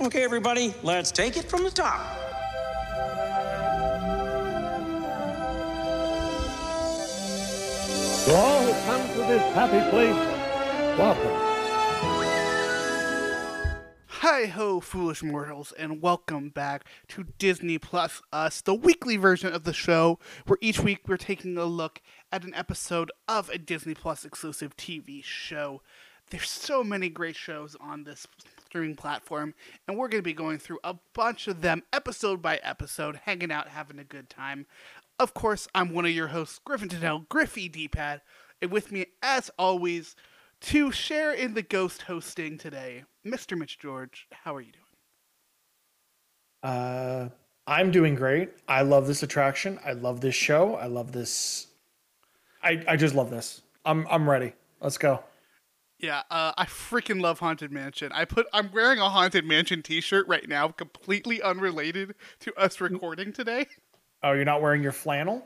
Okay, everybody, let's take it from the top. To all who come to this happy place, welcome. Hi ho, foolish mortals, and welcome back to Disney Plus Us, the weekly version of the show, where each week we're taking a look at an episode of a Disney Plus exclusive TV show. There's so many great shows on this streaming platform, and we're going to be going through a bunch of them episode by episode, hanging out, having a good time. Of course, I'm one of your hosts, Griffin Tennell, Griffy D-Pad, and with me, as always, to share in the ghost hosting today, Mr. Mitch George. How are you doing? Uh, I'm doing great. I love this attraction. I love this show. I love this. I I just love this. I'm I'm ready. Let's go. Yeah, uh, I freaking love Haunted Mansion. I put I'm wearing a Haunted Mansion T-shirt right now, completely unrelated to us recording today. Oh, you're not wearing your flannel?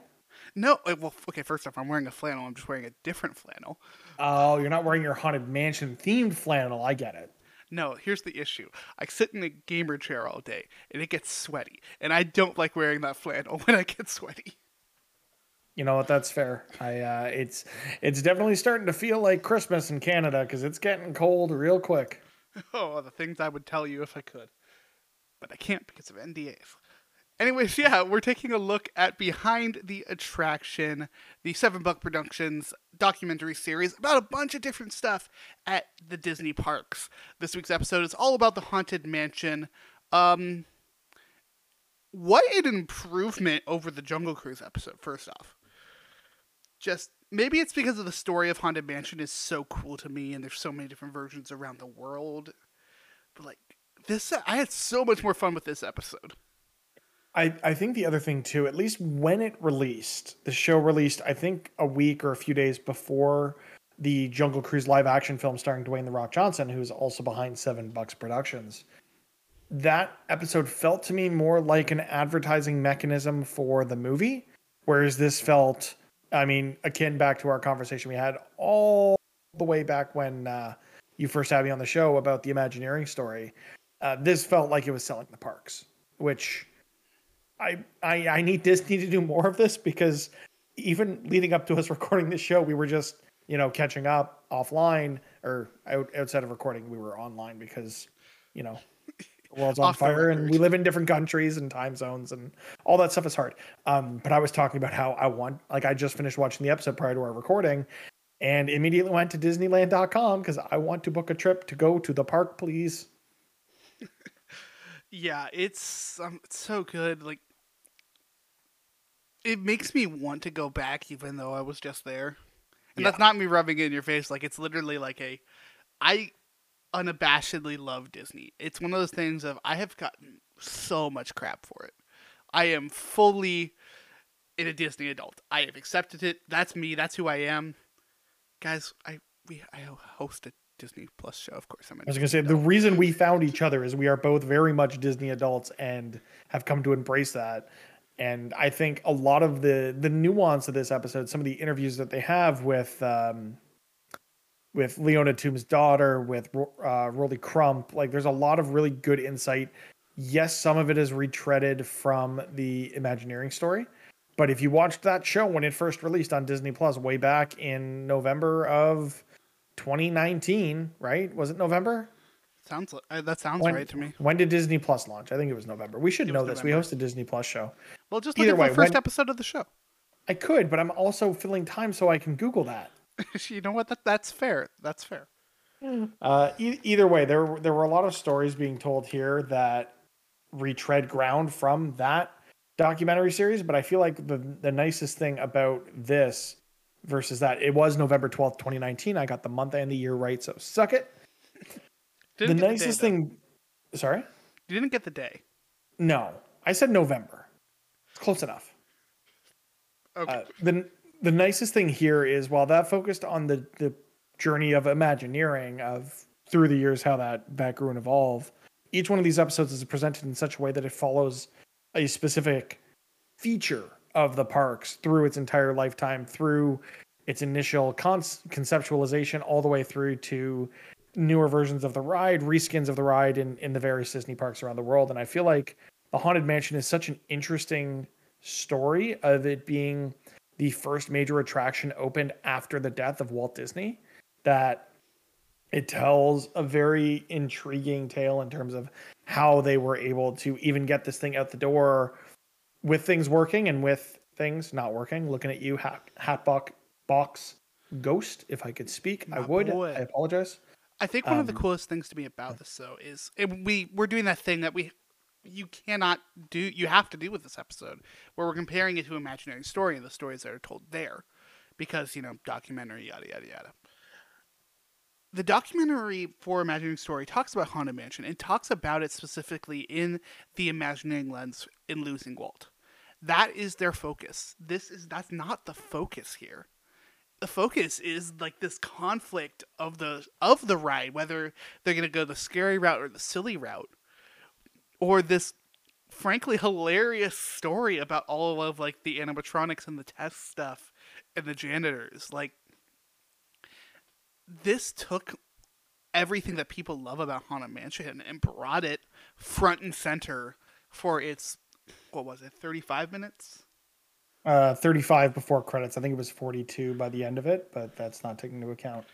No, uh, well, okay. First off, I'm wearing a flannel. I'm just wearing a different flannel. Oh, you're not wearing your haunted mansion themed flannel. I get it. No, here's the issue. I sit in a gamer chair all day, and it gets sweaty, and I don't like wearing that flannel when I get sweaty. You know what? That's fair. I uh, it's it's definitely starting to feel like Christmas in Canada because it's getting cold real quick. Oh, the things I would tell you if I could, but I can't because of NDAs. Anyways, yeah, we're taking a look at Behind the Attraction, the Seven Buck Productions documentary series about a bunch of different stuff at the Disney parks. This week's episode is all about the Haunted Mansion. Um, what an improvement over the Jungle Cruise episode, first off. Just maybe it's because of the story of Haunted Mansion is so cool to me and there's so many different versions around the world. But like this I had so much more fun with this episode. I, I think the other thing too, at least when it released, the show released, I think a week or a few days before the Jungle Cruise live action film starring Dwayne the Rock Johnson, who's also behind Seven Bucks Productions. That episode felt to me more like an advertising mechanism for the movie, whereas this felt, I mean, akin back to our conversation we had all the way back when uh, you first had me on the show about the Imagineering story. Uh, this felt like it was selling the parks, which I, I I need Disney to do more of this because even leading up to us recording this show, we were just you know catching up offline or out, outside of recording. We were online because you know the world's on fire and we live in different countries and time zones and all that stuff is hard. Um, but I was talking about how I want like I just finished watching the episode prior to our recording. And immediately went to Disneyland.com because I want to book a trip to go to the park, please. Yeah, it's um, it's so good. Like it makes me want to go back even though I was just there. And that's not me rubbing it in your face like it's literally like a I unabashedly love Disney. It's one of those things of I have gotten so much crap for it. I am fully in a Disney adult. I have accepted it. That's me. That's who I am. Guys, I we I host a Disney Plus show. Of course, I'm. a I was going to say Disney the reason we found each other is we are both very much Disney adults and have come to embrace that. And I think a lot of the the nuance of this episode, some of the interviews that they have with um, with Leota Toombs' daughter, with uh, Rolly Crump, like there's a lot of really good insight. Yes, some of it is retreaded from the Imagineering story, but if you watched that show when it first released on Disney Plus way back in November of 2019, right? Was it November? sounds uh, that sounds When, right to me. when did Disney Plus launch? I think it was November. We should It know this. We host a Disney Plus show. Well, just Either look at way, the first when- episode of the show. I could, but I'm also filling time so I can Google that. you know what? That that's fair. That's fair. Uh, e- either way, there were- there were a lot of stories being told here that retread ground from that documentary series. But I feel like the the nicest thing about this versus that it was November twelfth, twenty nineteen. I got the month and the year right, so suck it. The nicest day, though. thing, sorry, You didn't get the day. no, I said November. It's close enough. Okay. Uh, the the nicest thing here is while that focused on the the journey of Imagineering of through the years how that that grew and evolved. Each one of these episodes is presented in such a way that it follows a specific feature of the parks through its entire lifetime, through its initial con- conceptualization, all the way through to newer versions of the ride, reskins of the ride in in the various Disney parks around the world. And I feel like the Haunted Mansion is such an interesting story of it being the first major attraction opened after the death of Walt Disney that it tells a very intriguing tale in terms of how they were able to even get this thing out the door with things working and with things not working. Looking at you, hat, hatbox box ghost. If I could speak, I would. boy. I apologize. I think one of the Um, coolest things to me about this though is and we we're doing that thing that we you cannot do you have to do with this episode where we're comparing it to Imagineering Story and the stories that are told there because you know documentary yada yada yada. The documentary for Imagineering Story talks about Haunted Mansion and talks about it specifically in the imagining lens in Losing Walt. That is their focus. This is that's not the focus here the focus is like this conflict of the of the ride whether they're going to go the scary route or the silly route or this frankly hilarious story about all of like the animatronics and the test stuff and the janitors like this took everything that people love about Haunted Mansion and brought it front and center for its what was it 35 minutes Uh, 35 before credits. I think it was 42 by the end of it, but that's not taking into account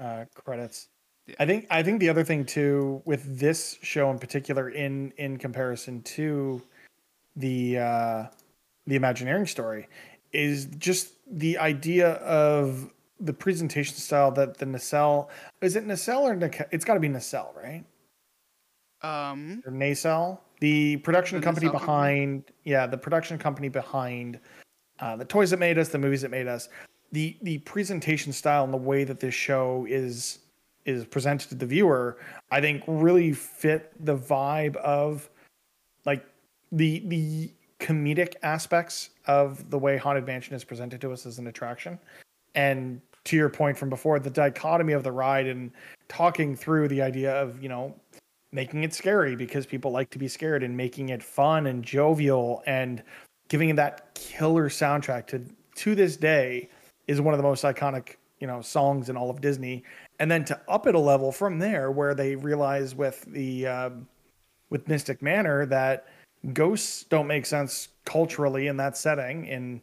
uh, credits. Yeah. I think I think the other thing too with this show in particular, in in comparison to the uh, the Imagineering story, is just the idea of the presentation style that the nacelle is it nacelle or Naca- it's got to be nacelle, right? um or Nacelle, the production The company Nacelle company? behind, yeah, the production company behind uh, the toys that made us, the movies that made us, the the presentation style and the way that this show is is presented to the viewer, I think really fit the vibe of like the the comedic aspects of the way Haunted Mansion is presented to us as an attraction. And to your point from before, the dichotomy of the ride and talking through the idea of, you know, making it scary because people like to be scared and making it fun and jovial and giving that killer soundtrack to to this day is one of the most iconic you know songs in all of disney and then to up it a level from there where they realize with the um, with mystic manor that ghosts don't make sense culturally in that setting in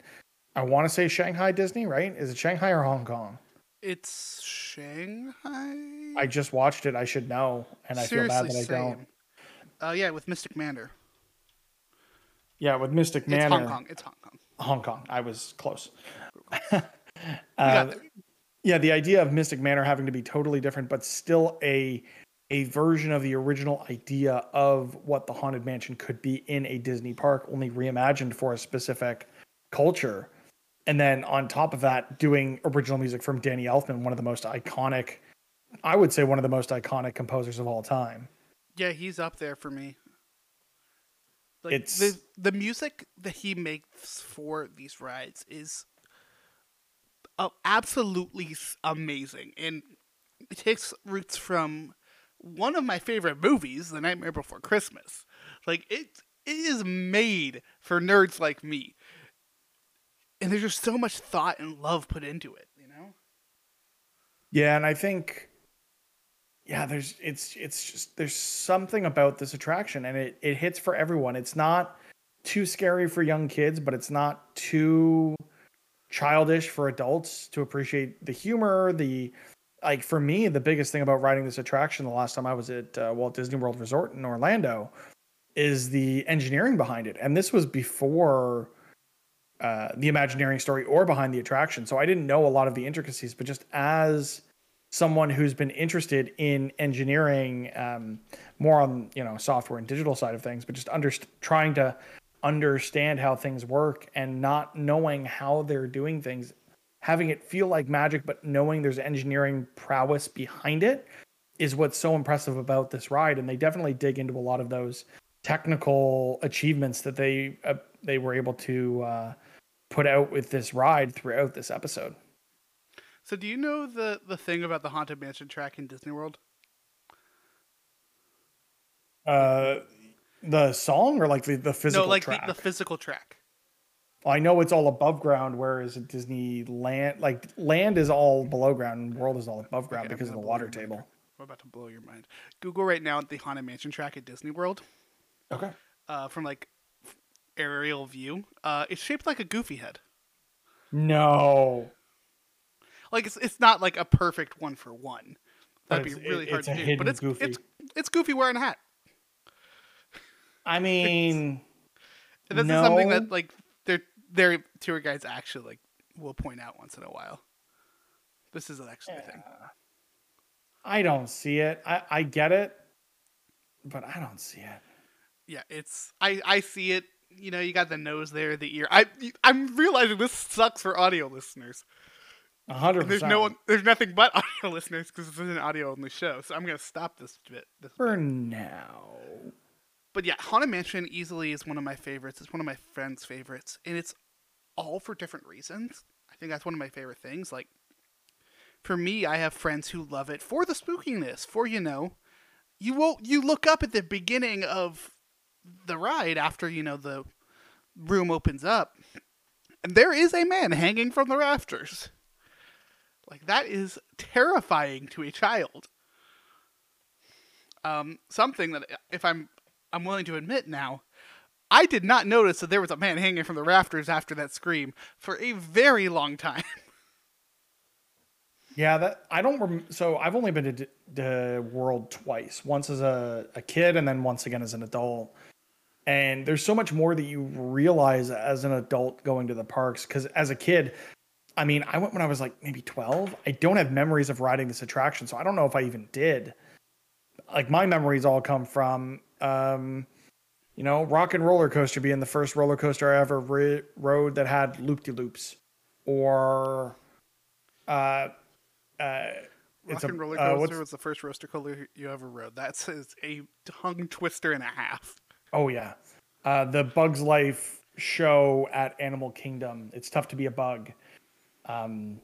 i want to say shanghai disney right is it shanghai or hong kong It's Shanghai. i just watched it i should know and i feel bad that i don't same. Uh, yeah, with Mystic Manor. yeah with mystic Manor. It's Hong Kong. It's Hong Kong. Hong Kong. I was close. Uh. Yeah, the idea of Mystic Manor having to be totally different, but still a a version of the original idea of what the Haunted Mansion could be in a Disney park, only reimagined for a specific culture. And then on top of that, doing original music from Danny Elfman, one of the most iconic, I would say one of the most iconic composers of all time. Yeah, he's up there for me. Like It's- the the music that he makes for these rides is absolutely amazing, and it takes roots from one of my favorite movies, The Nightmare Before Christmas. Like it, it is made for nerds like me, and there's just so much thought and love put into it. You know. Yeah, and I think yeah, there's it's it's just there's something about this attraction and it it hits for everyone. It's not too scary for young kids, but it's not too childish for adults to appreciate the humor, the like for me, the biggest thing about riding this attraction the last time I was at uh, Walt Disney World Resort in Orlando is the engineering behind it. And this was before uh, the Imagineering story or behind the attraction. So I didn't know a lot of the intricacies, but just as someone who's been interested in engineering um, more on you know software and digital side of things, but just under trying to understand how things work and not knowing how they're doing things, having it feel like magic, but knowing there's engineering prowess behind it is what's so impressive about this ride. And they definitely dig into a lot of those technical achievements that they uh, they were able to uh, put out with this ride throughout this episode. So, do you know the the thing about the Haunted Mansion track in Disney World? Uh, the song or like the, the physical track? no, like track? the, the physical track. I know it's all above ground, whereas at Disneyland, like land is all below ground, and world is all above ground Okay, because of the water table. mind. about to blow your mind. Google right now the Haunted Mansion track at Disney World Okay. uh, from like aerial view. Uh, it's shaped like a goofy head. No. Like it's it's not like a perfect one for one. That'd be really hard to do. But it's Goofy. it's it's Goofy wearing a hat. I mean, this is something that like their their tour guides actually like will point out once in a while. This is actually a thing. I don't see it. I, I get it, but I don't see it. Yeah, it's I I see it. You know, you got the nose there, the ear. I I'm realizing this sucks for audio listeners. A hundred there's no one, there's nothing but audio listeners because this is an audio only show. So I'm gonna stop this bit. This for now. But yeah, Haunted Mansion easily is one of my favorites. It's one of my friends' favorites, and it's all for different reasons. I think that's one of my favorite things. Like, for me, I have friends who love it for the spookiness. For you know, you won't you look up at the beginning of the ride after you know the room opens up, and there is a man hanging from the rafters. Like that is terrifying to a child. Um, something that if I'm I'm willing to admit now, I did not notice that there was a man hanging from the rafters after that scream for a very long time. Yeah, that I don't. Rem- so I've only been to the world twice. Once as a, a kid, and then once again as an adult. And there's so much more that you realize as an adult going to the parks. Because as a kid, I mean, I went when I was like maybe 12. I don't have memories of riding this attraction, so I don't know if I even did. Like my memories all come from, um, you know, Rock and Roller Coaster being the first roller coaster I ever ri- rode that had loop de loops, or uh, uh, Rock a- and Roller uh, Coaster what's- was the first roaster coaster you ever rode. That's a tongue twister and a half. Oh yeah, uh, the Bugs Life show at Animal Kingdom. It's tough to be a bug. Um,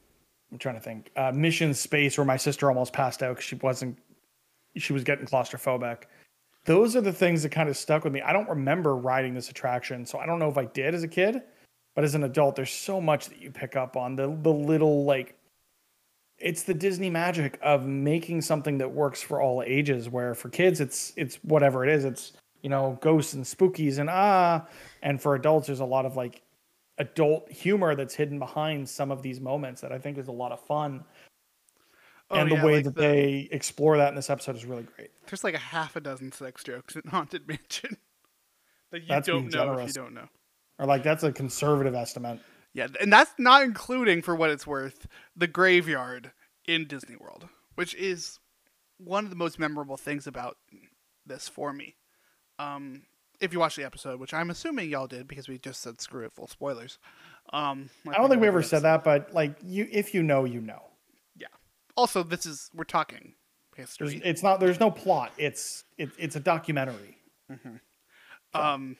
I'm trying to think. Uh, Mission Space, where my sister almost passed out because she wasn't. She was getting claustrophobic. Those are the things that kind of stuck with me. I don't remember riding this attraction, so I don't know if I did as a kid, but as an adult, there's so much that you pick up on the the little like. It's the Disney magic of making something that works for all ages. Where for kids, it's it's whatever it is. It's you know ghosts and spookies and ah, and for adults, there's a lot of like adult humor that's hidden behind some of these moments that I think is a lot of fun. Oh, and the yeah, way like that the- they explore that in this episode is really great. There's like a half a dozen sex jokes in Haunted Mansion that you That's don't know if you don't know. Or like that's a conservative estimate. Yeah, and that's not including, for what it's worth, the graveyard in Disney World, which is one of the most memorable things about this for me. Um, if you watch the episode, which I'm assuming y'all did because we just said screw it, full spoilers. Um, I don't think we ever said that, but like you, if you know, you know. Also, this is we're talking There's, history. it's not. There's no plot. It's it, it's a documentary. Um,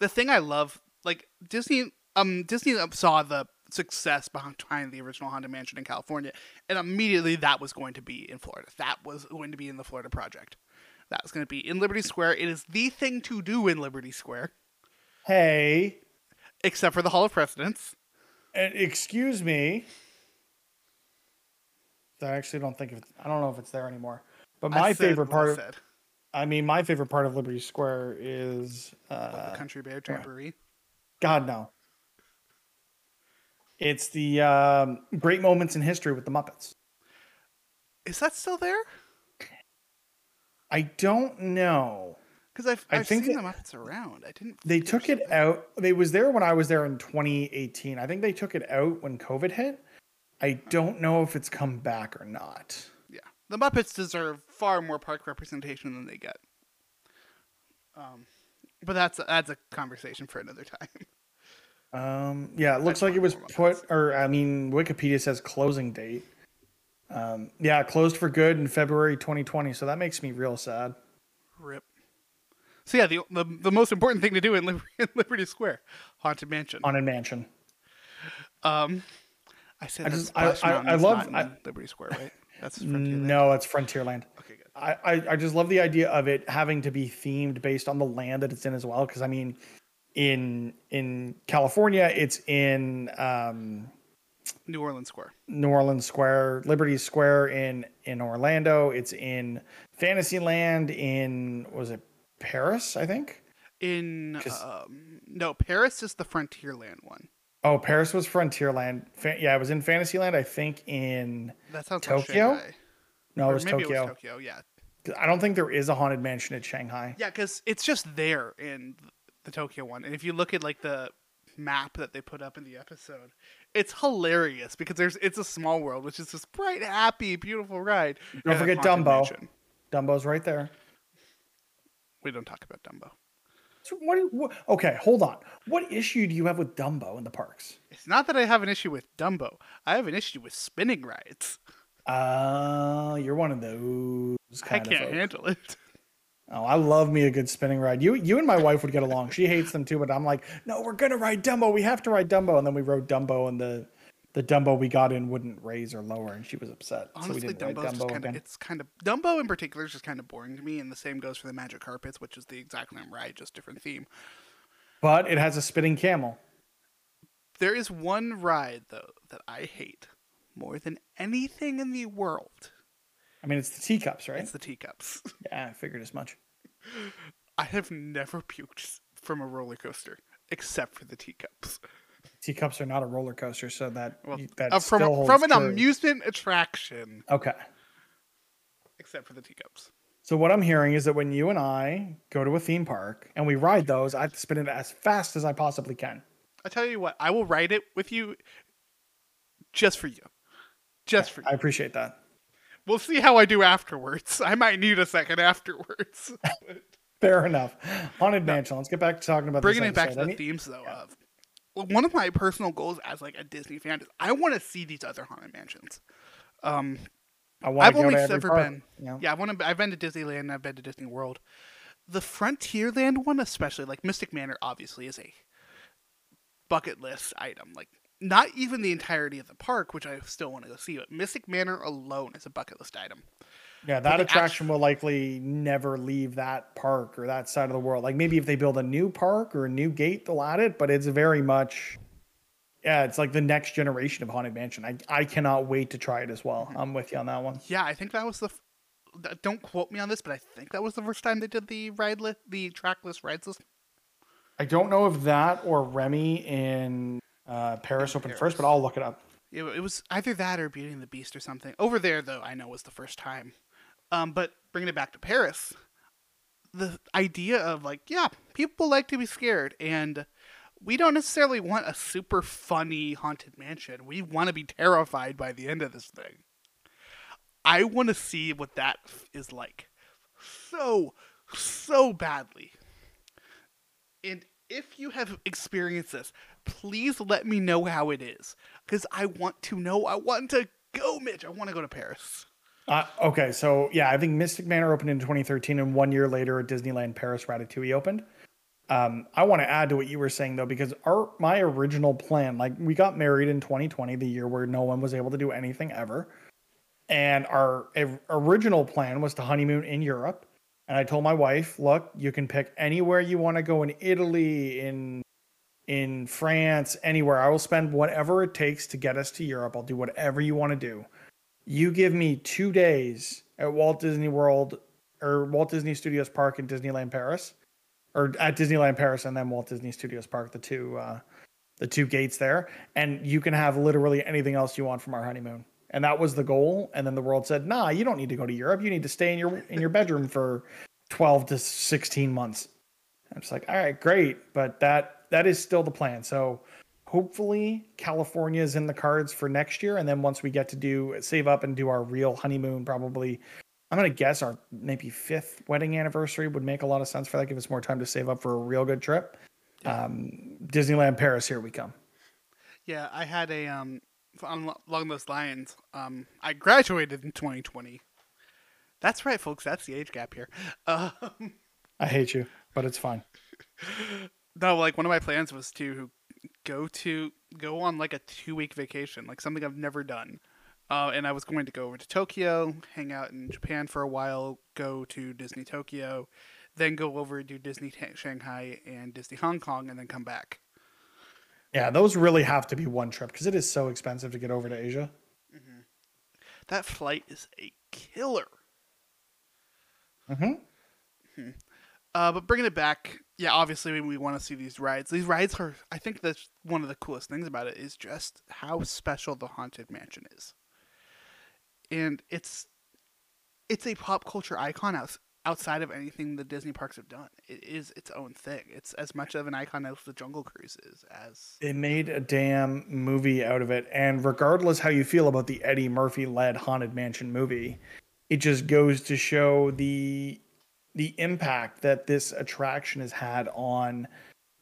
the thing I love, like Disney, um, Disney saw the success behind the original Haunted Mansion in California, and immediately that was going to be in Florida. That was going to be in the Florida project. That was going to be in Liberty Square. It is the thing to do in Liberty Square, Hey, except for the Hall of Presidents. uh, excuse me. I actually don't think it's, I don't know if it's there anymore. But my favorite what I part. Of. I mean, my favorite part of Liberty Square is uh, the Country Bear Jamboree. God no. It's the um, great moments in history with the Muppets. Is that still there? I don't know. Because I've, I I've think seen the Muppets around. I didn't. They took it out. They was there when I was there in 2018. I think they took it out when COVID hit. I don't know if it's come back or not. Yeah, the Muppets deserve far more park representation than they get. Um, but that's that's a conversation for another time. Um, yeah, it looks like it was put, or I mean, Wikipedia says closing date. Um, yeah, closed for good in February 2020. So that makes me real sad. Rip. So yeah, the the, the most important thing to do in, Liber- in Liberty Square, Haunted Mansion. Haunted Mansion. Um, I said I just- I- I- I love- I- Liberty Square, right? That's Frontierland. No, it's Frontierland. Okay, good. I, I, I just love the idea of it having to be themed based on the land that it's in as well. Because I mean, in in California, it's in um, New Orleans Square. New Orleans Square, Liberty Square in in Orlando. It's in Fantasyland in was it Paris? I think. in um, no, Paris is the Frontierland one. Oh, Paris was Frontierland. Fa- yeah, it was in Fantasyland. I think in That sounds like Tokyo? Shanghai. no, it was maybe Tokyo. it was Tokyo. Yeah, I don't think there is a haunted mansion at Shanghai. yeah, because it's just there in the Tokyo one. And if you look at like the map that they put up in the episode, it's hilarious because there's it's a small world, which is this bright, happy, beautiful ride. Don't forget Dumbo. mansion. Dumbo's right there. We don't talk about Dumbo. So what, what? Okay, hold on. What issue do you have with Dumbo in the parks? It's not that I have an issue with Dumbo. I have an issue with spinning rides. Uh, you're one of those I kind of I can't handle it. Oh, I love me a good spinning ride. You you and my wife would get along. She hates them too, but I'm like, no, we're gonna ride Dumbo. We have to ride Dumbo. And then we rode Dumbo, and the the Dumbo we got in wouldn't raise or lower, and she was upset. so we Honestly, didn't ride Dumbo's just Dumbo kind of it's kind of Dumbo in particular is just kind of boring to me, and the same goes for the Magic Carpets, which is the exact same ride, just different theme. But it has a spinning camel. There is one ride though that I hate more than anything in the world. I mean, it's the teacups, right? It's the teacups. Yeah, I figured as much. I have never puked from a roller coaster except for the teacups. Teacups are not a roller coaster, so that Well, that uh, from still holds from an true. amusement attraction, Okay. except for the teacups. So what I'm hearing is that when you and I go to a theme park and we ride those, I have to spin it as fast as I possibly can. I tell you what, I will ride it with you, just for you, just for you. I appreciate that. We'll see how I do afterwards. I might need a second afterwards. Fair enough. Haunted Mansion. Let's get back to talking about Bringing it back to the Any- themes, though, of well, one of my personal goals as like a Disney fan is I want to see these other haunted mansions. Um, I to only to ever park. been, Yeah. yeah, I want to. I've been to Disneyland. I've been to Disney World. The Frontierland one, especially like Mystic Manor, obviously is a bucket list item. Like not even the entirety of the park, which I still want to go see, but Mystic Manor alone is a bucket list item. Yeah, that attraction will likely never leave that park or that side of the world. Like maybe if they build a new park or a new gate, they'll add it, but it's very much yeah, it's like the next generation of Haunted Mansion. I, I cannot wait to try it as well. I'm with you on that one. Yeah, I think that was the. f- Don't quote me on this, but I think that was the first time they did the ride list, the trackless rides list. I don't know if that or Remy in uh, Paris opened first, but I'll look it up. It, it was either that or Beauty and the Beast or something. Over there, though, I know was the first time. Um, but bringing it back to Paris, the idea of like, yeah, people like to be scared, and we don't necessarily want a super funny haunted mansion. We want to be terrified by the end of this thing. I want to see what that is like, so so badly. And if you have experienced this, please let me know how it is. Because I want to know. I want to go, Mitch. I want to go to Paris. Uh, okay, so yeah, I think Mystic Manor opened in 2013, and one year later, Disneyland Paris Ratatouille opened. Um, I want to add to what you were saying though, because our my original plan, like we got married in 2020, the year where no one was able to do anything ever, and our original plan was to honeymoon in Europe. And I told my wife, look, you can pick anywhere you want to go in Italy, in in France, anywhere. I will spend whatever it takes to get us to Europe. I'll do whatever you want to do you give me two days at Walt Disney World or Walt Disney Studios Park in Disneyland Paris, or at Disneyland Paris and then Walt Disney Studios Park, the two uh, the two gates there, and you can have literally anything else you want from our honeymoon. And that was the goal. And then the world said, "Nah, you don't need to go to Europe. You need to stay in your in your bedroom for twelve to sixteen months." I'm just like, "All right, great," but that that is still the plan. So hopefully California is in the cards for next year. And then once we get to do save up and do our real honeymoon, probably I'm gonna guess our maybe fifth wedding anniversary would make a lot of sense for that. Give us more time to save up for a real good trip. Um, Disneyland Paris, here we come. Yeah, I had a um along those lines. Um, I graduated in 2020. That's right, folks. That's the age gap here. Um, I hate you, but it's fine. no, like one of my plans was to go to go on like a two week vacation, like something I've never done. Uh, and I was going to go over to Tokyo, hang out in Japan for a while, go to Disney Tokyo, then go over to do Disney Shanghai and Disney Hong Kong, and then come back. Yeah, those really have to be one trip because it is so expensive to get over to Asia. That flight is a killer. Mm-hmm. Uh, but bringing it back, yeah, obviously we, we want to see these rides. These rides are, I think that's one of the coolest things about it is just how special the Haunted Mansion is. And it's it's a pop culture icon outs outside of anything the Disney parks have done. It is its own thing. It's as much of an icon as the Jungle Cruise is. As They made a damn movie out of it, and regardless how you feel about the Eddie Murphy led Haunted Mansion movie, it just goes to show the the impact that this attraction has had on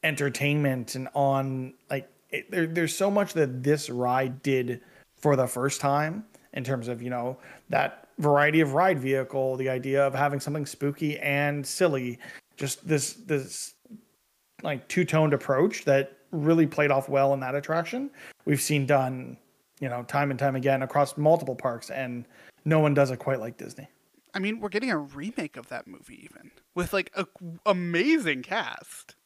entertainment and on like it, there, there's so much that this ride did for the first time in terms of you know that variety of ride vehicle the idea of having something spooky and silly just this this like two-toned approach that really played off well in that attraction. We've seen done you know time and time again across multiple parks and no one does it quite like disney I mean, we're getting a remake of that movie even with like a amazing cast.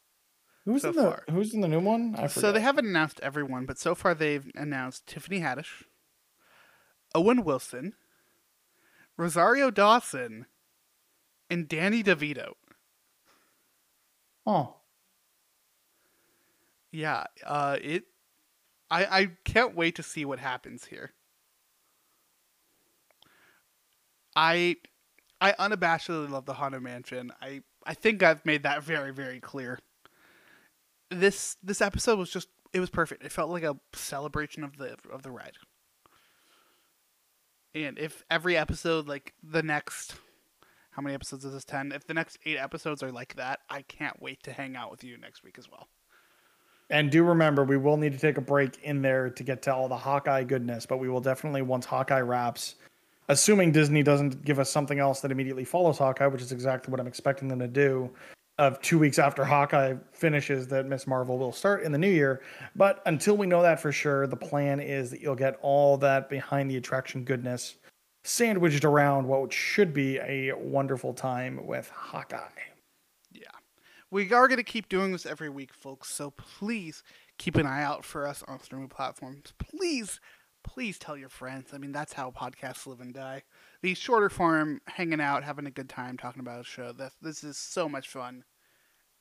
who's So in the far. who's in the new one i So they haven't announced everyone, but so far they've announced Tiffany Haddish, Owen Wilson, Rosario Dawson, and Danny DeVito. oh Yeah, uh, it. I I can't wait to see what happens here. I I unabashedly love the Haunted Mansion. I I think I've made that very very clear. This this episode was just it was perfect. It felt like a celebration of the of the ride. And if every episode like the next how many episodes is this 10? If the next 8 episodes are like that, I can't wait to hang out with you next week as well. And do remember, we will need to take a break in there to get to all the Hawkeye goodness, but we will definitely, once Hawkeye wraps, assuming Disney doesn't give us something else that immediately follows Hawkeye, which is exactly what I'm expecting them to do, of two weeks after Hawkeye finishes, that Ms. Marvel will start in the new year. But until we know that for sure, the plan is that you'll get all that behind the attraction goodness sandwiched around what should be a wonderful time with Hawkeye. Yeah. We are going to keep doing this every week, folks. So please keep an eye out for us on streaming platforms. Please, please tell your friends. I mean, that's how podcasts live and die. These shorter form, hanging out, having a good time, talking about a show. This, this is so much fun.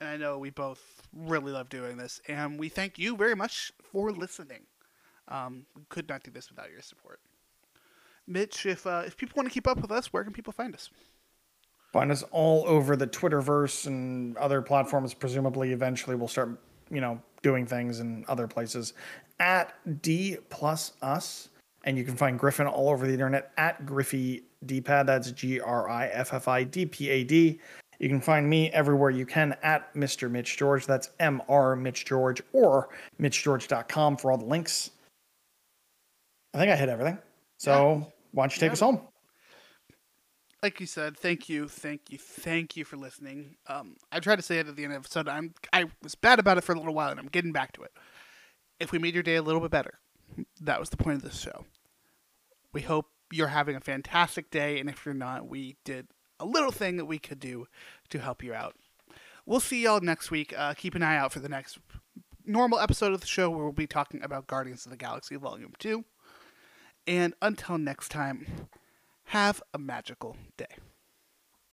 And I know we both really love doing this. And we thank you very much for listening. Um, we could not do this without your support. Mitch, if uh, if people want to keep up with us, where can people find us? Find us all over the Twitterverse and other platforms. Presumably, eventually, we'll start, you know, doing things in other places at D plus us. And you can find Griffin all over the internet at Griffy D-pad. That's G R I F F I D P A D. You can find me everywhere you can at Mr. Mitch George. That's M R Mitch George or MitchGeorge.com for all the links. I think I hit everything. So why don't you take Yeah. us home? like you said, thank you, thank you, thank you for listening. Um, I tried to say it at the end of the episode. I'm I was bad about it for a little while, and I'm getting back to it. If we made your day a little bit better, that was the point of this show. We hope you're having a fantastic day, and if you're not, we did a little thing that we could do to help you out. We'll see y'all next week. Uh, keep an eye out for the next normal episode of the show where we'll be talking about Guardians of the Galaxy Volume 2. And until next time, have a magical day.